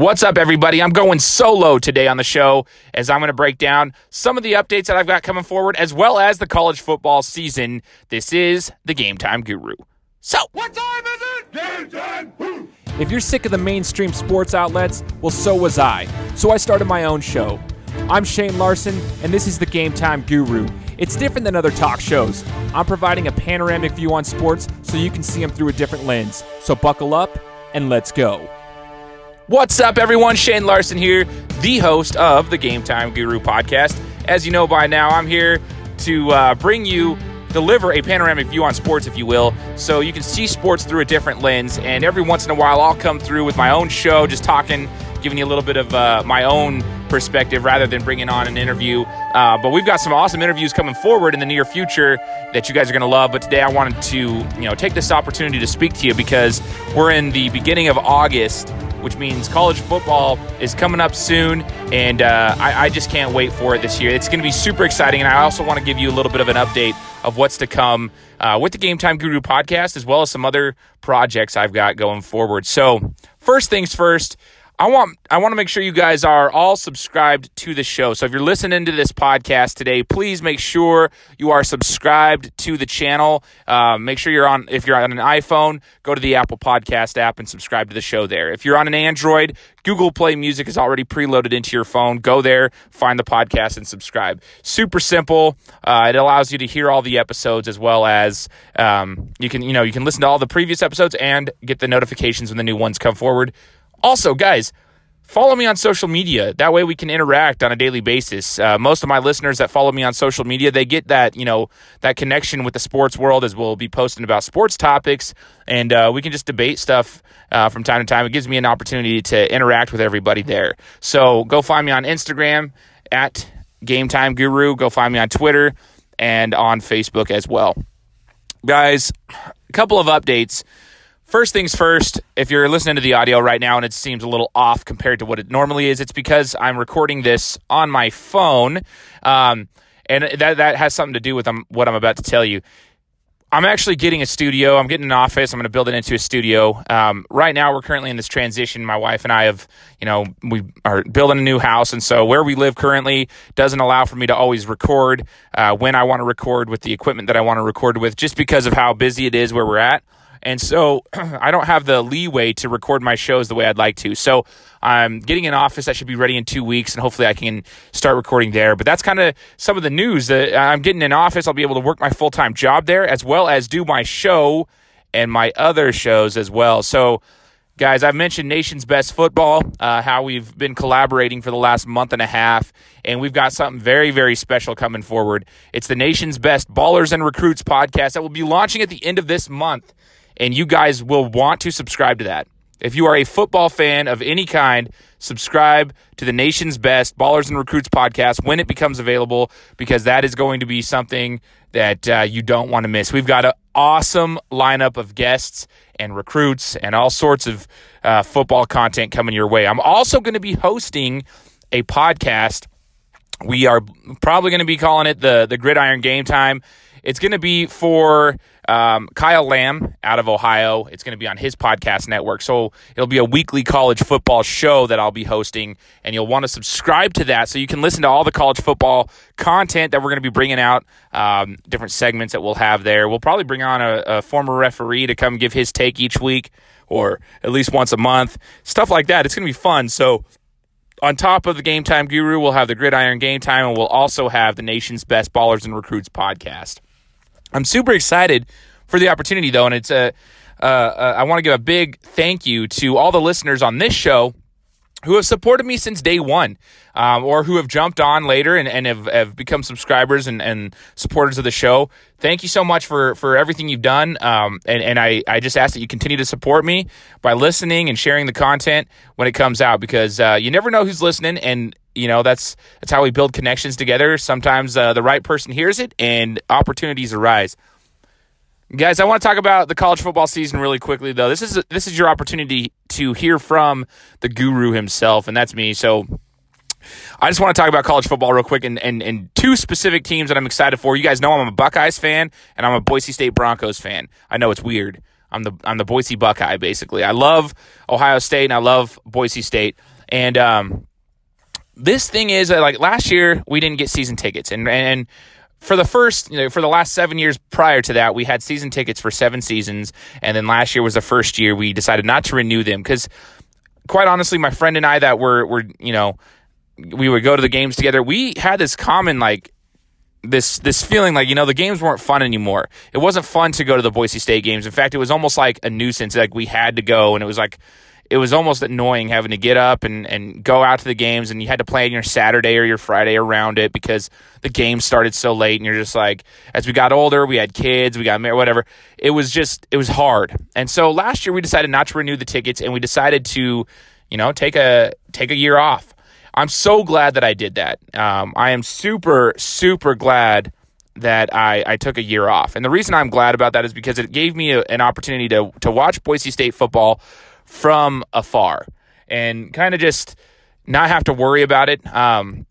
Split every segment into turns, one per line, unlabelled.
What's up, everybody? I'm going solo today on the show as I'm going to break down some of the updates that I've got coming forward, as well as the college football season. This is the Game Time Guru. So,
What time is it? Game time! Woo!
If you're sick of the mainstream sports outlets, well, so was I. So I started my own show. I'm Shane Larson, and this is the Game Time Guru. It's different than other talk shows. I'm providing a panoramic view on sports so you can see them through a different lens. So buckle up and let's go.
What's up, everyone? Shane Larson here, the host of the Game Time Guru podcast. As you know by now, I'm here to uh, bring you, deliver a panoramic view on sports, if you will, so you can see sports through a different lens. And every once in a while, I'll come through with my own show, just talking, giving you a little bit of uh, my own perspective rather than bringing on an interview. Uh, but we've got some awesome interviews coming forward in the near future that you guys are going to love. But today, I wanted to, you know, take this opportunity to speak to you because we're in the beginning of August which means college football is coming up soon, and uh, I, I, just can't wait for it this year. It's going to be super exciting, and I also want to give you a little bit of an update of what's to come uh, with the Game Time Guru podcast, as well as some other projects I've got going forward. So, first things first. I want I want to make sure you guys are all subscribed to the show. So if you're listening to this podcast today, please make sure you are subscribed to the channel. Uh, make sure you're on if you're on an iPhone, go to the Apple Podcast app and subscribe to the show there. If you're on an Android, Google Play Music is already preloaded into your phone. Go there, find the podcast, and subscribe. Super simple. Uh, it allows you to hear all the episodes as well as um, you can you know you can listen to all the previous episodes and get the notifications when the new ones come forward. Also, guys, follow me on social media. That way we can interact on a daily basis. Uh, most of my listeners that follow me on social media, they get that, you know, that connection with the sports world as we'll be posting about sports topics and uh, we can just debate stuff uh, from time to time. It gives me an opportunity to interact with everybody there. So go find me on Instagram at Game Time Guru. Go find me on Twitter and on Facebook as well. Guys, a couple of updates. First things first, if you're listening to the audio right now and it seems a little off compared to what it normally is, it's because I'm recording this on my phone. Um, and that, that has something to do with um, what I'm about to tell you. I'm actually getting a studio. I'm getting an office. I'm going to build it into a studio. Um, right now, we're currently in this transition. My wife and I have, you know, we are building a new house, and so where we live currently doesn't allow for me to always record uh, when I want to record with the equipment that I want to record with, just because of how busy it is where we're at. And so I don't have the leeway to record my shows the way I'd like to. So I'm getting an office that should be ready in two weeks, and hopefully I can start recording there. But that's kind of some of the news that I'm getting an office. I'll be able to work my full time job there as well as do my show and my other shows as well. So, guys, I've mentioned Nation's Best Football, uh, how we've been collaborating for the last month and a half, and we've got something very, very special coming forward. It's the Nation's Best Ballers and Recruits podcast that will be launching at the end of this month and you guys will want to subscribe to that. If you are a football fan of any kind, subscribe to the nation's best Ballers and Recruits podcast when it becomes available because that is going to be something that uh, you don't want to miss. We've got an awesome lineup of guests and recruits and all sorts of uh, football content coming your way. I'm also going to be hosting a podcast. We are probably going to be calling it the the Gridiron Game Time. It's going to be for um, Kyle Lamb out of Ohio. It's going to be on his podcast network. So it'll be a weekly college football show that I'll be hosting, and you'll want to subscribe to that so you can listen to all the college football content that we're going to be bringing out, um, different segments that we'll have there. We'll probably bring on a, a former referee to come give his take each week or at least once a month, stuff like that. It's going to be fun. So on top of the Game Time Guru, we'll have the Gridiron Game Time, and we'll also have the nation's best ballers and recruits podcast. I'm super excited for the opportunity, though, and it's a. Uh, uh, I want to give a big thank you to all the listeners on this show who have supported me since day one, um, or who have jumped on later and, and have, have become subscribers and, and supporters of the show. Thank you so much for, for everything you've done. Um, and, and I, I just ask that you continue to support me by listening and sharing the content when it comes out because uh, you never know who's listening. And, you know, that's, that's how we build connections together. Sometimes uh, the right person hears it and opportunities arise. Guys, I want to talk about the college football season really quickly though. This is this is your opportunity to hear from the guru himself and that's me. So I just want to talk about college football real quick and, and, and two specific teams that I'm excited for. You guys know I'm a Buckeyes fan and I'm a Boise State Broncos fan. I know it's weird. I'm the I'm the Boise Buckeye basically. I love Ohio State and I love Boise State. And um, this thing is like last year we didn't get season tickets and and for the first, you know, for the last seven years prior to that, we had season tickets for seven seasons, and then last year was the first year we decided not to renew them because, quite honestly, my friend and I that were were you know, we would go to the games together. We had this common like this this feeling like you know the games weren't fun anymore. It wasn't fun to go to the Boise State games. In fact, it was almost like a nuisance. Like we had to go, and it was like it was almost annoying having to get up and, and go out to the games, and you had to plan your Saturday or your Friday around it because the game started so late, and you're just like, as we got older, we had kids, we got married, whatever. It was just it was hard, and so last year we decided not to renew the tickets, and we decided to, you know, take a take a year off I'm so glad that I did that. Um, I am super, super glad that I, I took a year off. And the reason I'm glad about that is because it gave me a, an opportunity to, to watch Boise State football from afar and kind of just not have to worry about it. Um,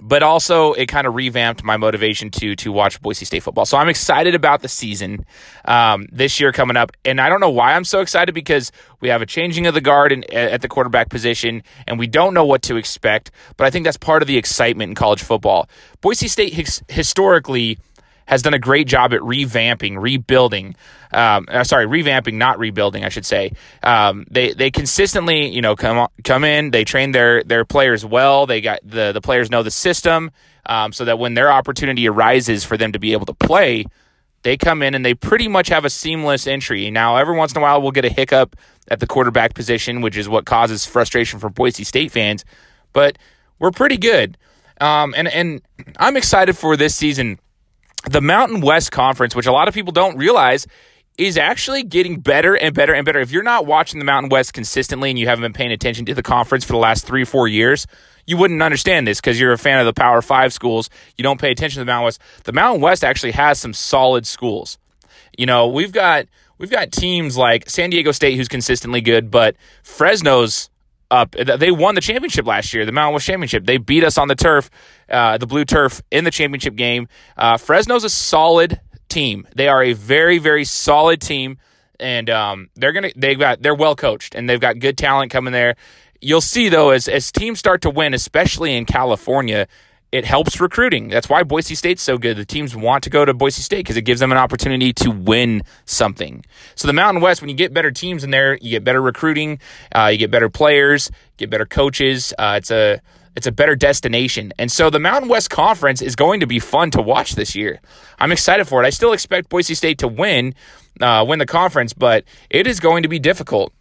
but also it kind of revamped my motivation to to watch Boise State football. So I'm excited about the season um, this year coming up, and I don't know why I'm so excited because we have a changing of the guard in, at the quarterback position, and we don't know what to expect. But I think that's part of the excitement in college football. Boise State his, historically has done a great job at revamping, rebuilding. Um, uh, sorry, revamping, not rebuilding, I should say. Um, they they consistently, you know, come come in. They train their their players well. They got the the players know the system, um, so that when their opportunity arises for them to be able to play, they come in and they pretty much have a seamless entry. Now, every once in a while, we'll get a hiccup at the quarterback position, which is what causes frustration for Boise State fans. But we're pretty good, um, and and I'm excited for this season the Mountain West Conference, which a lot of people don't realize, is actually getting better and better and better. If you're not watching the Mountain West consistently and you haven't been paying attention to the conference for the last three, four years, you wouldn't understand this because you're a fan of the Power Five schools. You don't pay attention to the Mountain West. The Mountain West actually has some solid schools. You know, we've got we've got teams like San Diego State who's consistently good, but Fresno's up. They won the championship last year, the Mountain West Championship. They beat us on the turf, uh, the blue turf, in the championship game. Uh, Fresno's a solid team. They are a very, very solid team, and um, they're gonna they've got they're well coached and they've got good talent coming there. You'll see though, as as teams start to win, especially in California, it helps recruiting. That's why Boise State's so good. The teams want to go to Boise State because it gives them an opportunity to win something. So the Mountain West, when you get better teams in there, you get better recruiting, uh, you get better players, get better coaches. Uh, it's a it's a better destination. And so the Mountain West Conference is going to be fun to watch this year. I'm excited for it. I still expect Boise State to win uh, win the conference, but it is going to be difficult.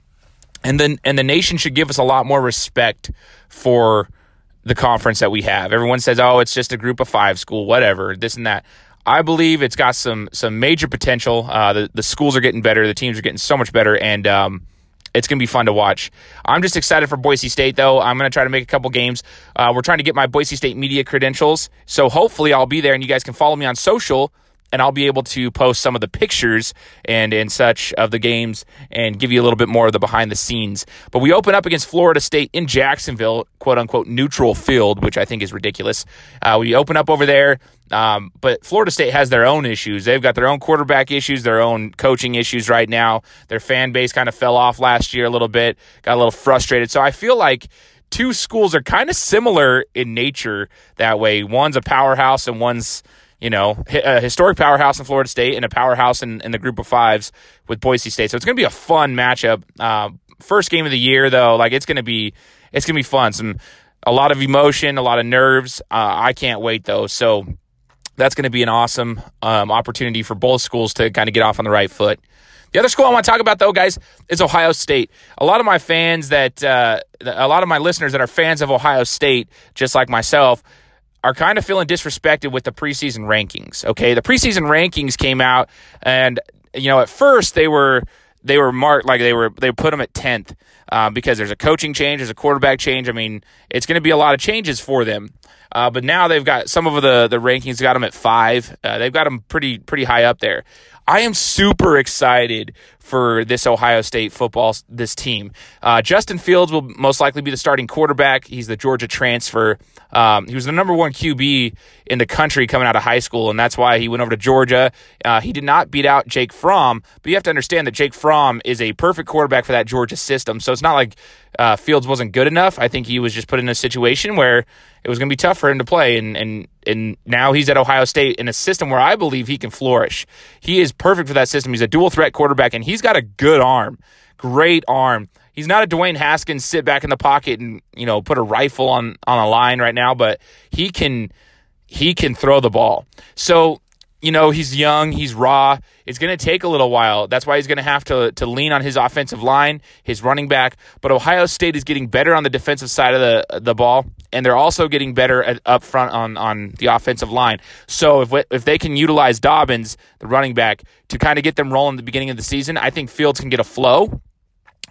And then and the nation should give us a lot more respect for the conference that we have. Everyone says, "Oh, it's just a group of five school, whatever, this and that." I believe it's got some some major potential. Uh, the the schools are getting better, the teams are getting so much better, and um, it's going to be fun to watch. I'm just excited for Boise State, though. I'm going to try to make a couple games. Uh, we're trying to get my Boise State media credentials, so hopefully I'll be there, and you guys can follow me on social and I'll be able to post some of the pictures and and such of the games and give you a little bit more of the behind the scenes. But we open up against Florida State in Jacksonville, quote unquote neutral field, which I think is ridiculous. Uh, we open up over there. Um, but Florida State has their own issues. They've got their own quarterback issues, their own coaching issues right now. Their fan base kind of fell off last year a little bit, got a little frustrated. So I feel like two schools are kind of similar in nature that way. One's a powerhouse and one's you know, a historic powerhouse in Florida State and a powerhouse in, in the group of fives with Boise State. So it's going to be a fun matchup. Uh, first game of the year, though, like it's going to be, it's going to be fun. Some, a lot of emotion, a lot of nerves. Uh, I can't wait though. So that's going to be an awesome um, opportunity for both schools to kind of get off on the right foot. The other school I want to talk about, though, guys, is Ohio State. A lot of my fans that, uh, a lot of my listeners that are fans of Ohio State, just like myself, are kind of feeling disrespected with the preseason rankings. Okay, the preseason rankings came out, and you know at first they were they were marked like they were they put them at tenth uh, because there's a coaching change, there's a quarterback change. I mean, it's going to be a lot of changes for them. Uh, but now they've got some of the the rankings got them at five. Uh, they've got them pretty pretty high up there. I am super excited for this Ohio State football this team. Uh, Justin Fields will most likely be the starting quarterback. He's the Georgia transfer. Um, he was the number one QB in the country coming out of high school, and that's why he went over to Georgia. Uh, he did not beat out Jake Fromm, but you have to understand that Jake Fromm is a perfect quarterback for that Georgia system. So it's not like uh, Fields wasn't good enough. I think he was just put in a situation where it was going to be tough for him to play, and and and now he's at Ohio State in a system where I believe he can flourish. He is perfect for that system. He's a dual threat quarterback, and he's got a good arm, great arm. He's not a Dwayne Haskins sit back in the pocket and you know put a rifle on on a line right now, but he can he can throw the ball. So you know, he's young, he's raw. It's going to take a little while. That's why he's going to have to to lean on his offensive line, his running back. But Ohio State is getting better on the defensive side of the the ball, and they're also getting better at, up front on on the offensive line. So if if they can utilize Dobbins, the running back, to kind of get them rolling at the beginning of the season, I think Fields can get a flow,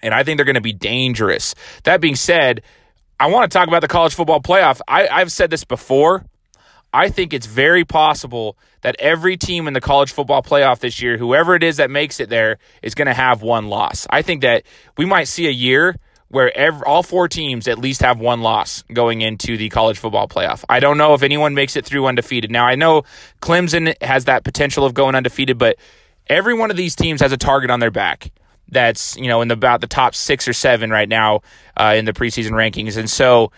and I think they're going to be dangerous. That being said, I want to talk about the college football playoff. I, I've said this before. I think it's very possible that every team in the college football playoff this year, whoever it is that makes it there, is going to have one loss. I think that we might see a year where every, all four teams at least have one loss going into the college football playoff. I don't know if anyone makes it through undefeated. Now, I know Clemson has that potential of going undefeated, but every one of these teams has a target on their back that's, you know, in the, about the top six or seven right now uh, in the preseason rankings. And so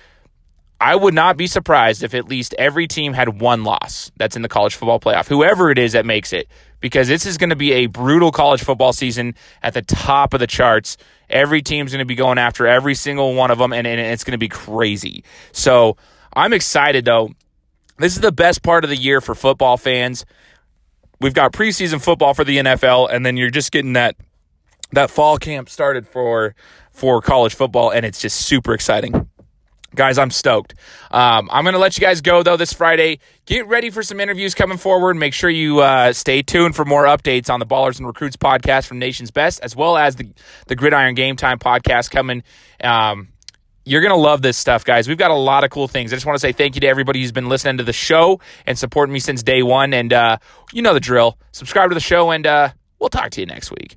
I would not be surprised if at least every team had one loss that's in the college football playoff, whoever it is that makes it, because this is going to be a brutal college football season at the top of the charts. Every team's going to be going after every single one of them, and, and it's going to be crazy. So I'm excited, though. This is the best part of the year for football fans. We've got preseason football for the NFL, and then you're just getting that that fall camp started for for college football, and it's just super exciting. Guys, I'm stoked. Um, I'm going to let you guys go, though, this Friday. Get ready for some interviews coming forward. Make sure you uh, stay tuned for more updates on the Ballers and Recruits podcast from Nation's Best, as well as the, the Gridiron Game Time podcast coming. Um, you're going to love this stuff, guys. We've got a lot of cool things. I just want to say thank you to everybody who's been listening to the show and supporting me since day one. And uh, you know the drill. Subscribe to the show, and uh, we'll talk to you next week.